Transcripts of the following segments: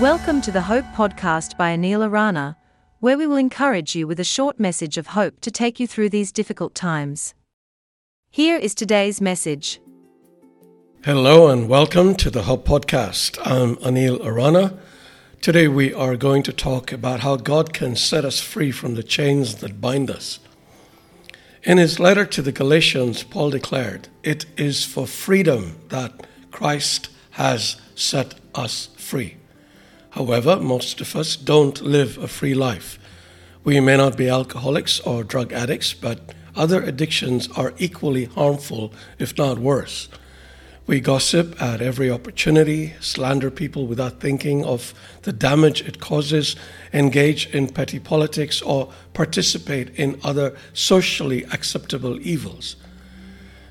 Welcome to the Hope Podcast by Anil Arana, where we will encourage you with a short message of hope to take you through these difficult times. Here is today's message. Hello and welcome to the Hope Podcast. I'm Anil Arana. Today we are going to talk about how God can set us free from the chains that bind us. In his letter to the Galatians, Paul declared, It is for freedom that Christ has set us free. However, most of us don't live a free life. We may not be alcoholics or drug addicts, but other addictions are equally harmful, if not worse. We gossip at every opportunity, slander people without thinking of the damage it causes, engage in petty politics, or participate in other socially acceptable evils.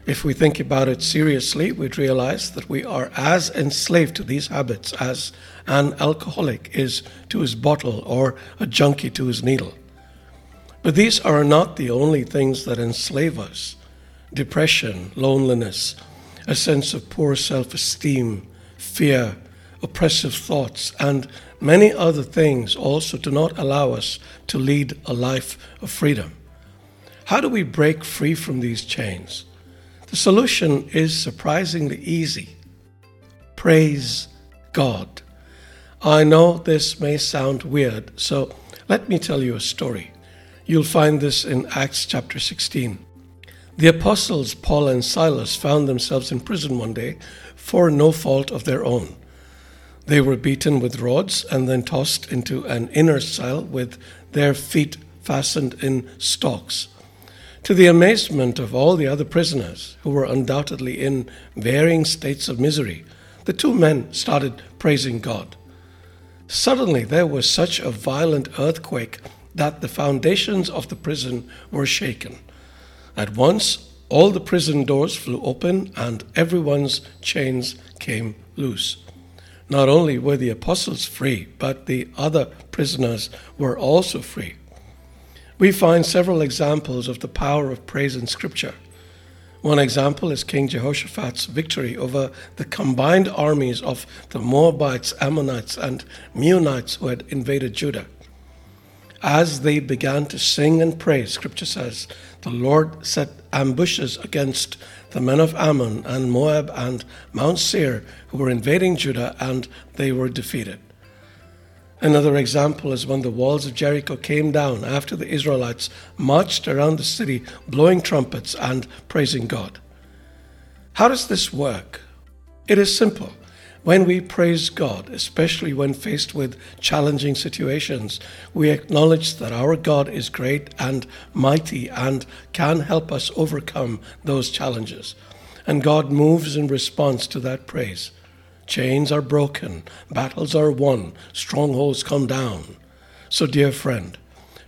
If we think about it seriously, we'd realize that we are as enslaved to these habits as an alcoholic is to his bottle or a junkie to his needle. But these are not the only things that enslave us. Depression, loneliness, a sense of poor self esteem, fear, oppressive thoughts, and many other things also do not allow us to lead a life of freedom. How do we break free from these chains? The solution is surprisingly easy. Praise God. I know this may sound weird, so let me tell you a story. You'll find this in Acts chapter 16. The apostles Paul and Silas found themselves in prison one day for no fault of their own. They were beaten with rods and then tossed into an inner cell with their feet fastened in stocks. To the amazement of all the other prisoners, who were undoubtedly in varying states of misery, the two men started praising God. Suddenly, there was such a violent earthquake that the foundations of the prison were shaken. At once, all the prison doors flew open and everyone's chains came loose. Not only were the apostles free, but the other prisoners were also free. We find several examples of the power of praise in Scripture. One example is King Jehoshaphat's victory over the combined armies of the Moabites, Ammonites, and Meunites who had invaded Judah. As they began to sing and praise, Scripture says, the Lord set ambushes against the men of Ammon and Moab and Mount Seir who were invading Judah, and they were defeated. Another example is when the walls of Jericho came down after the Israelites marched around the city blowing trumpets and praising God. How does this work? It is simple. When we praise God, especially when faced with challenging situations, we acknowledge that our God is great and mighty and can help us overcome those challenges. And God moves in response to that praise. Chains are broken, battles are won, strongholds come down. So, dear friend,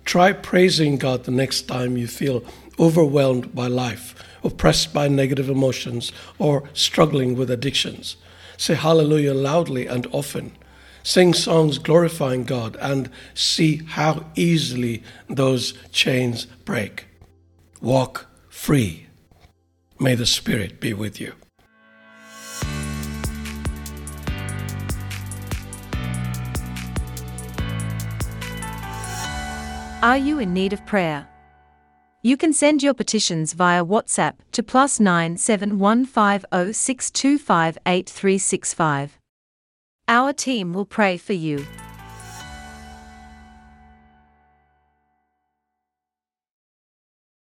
try praising God the next time you feel overwhelmed by life, oppressed by negative emotions, or struggling with addictions. Say hallelujah loudly and often. Sing songs glorifying God and see how easily those chains break. Walk free. May the Spirit be with you. Are you in need of prayer? You can send your petitions via WhatsApp to plus 971506258365. Our team will pray for you.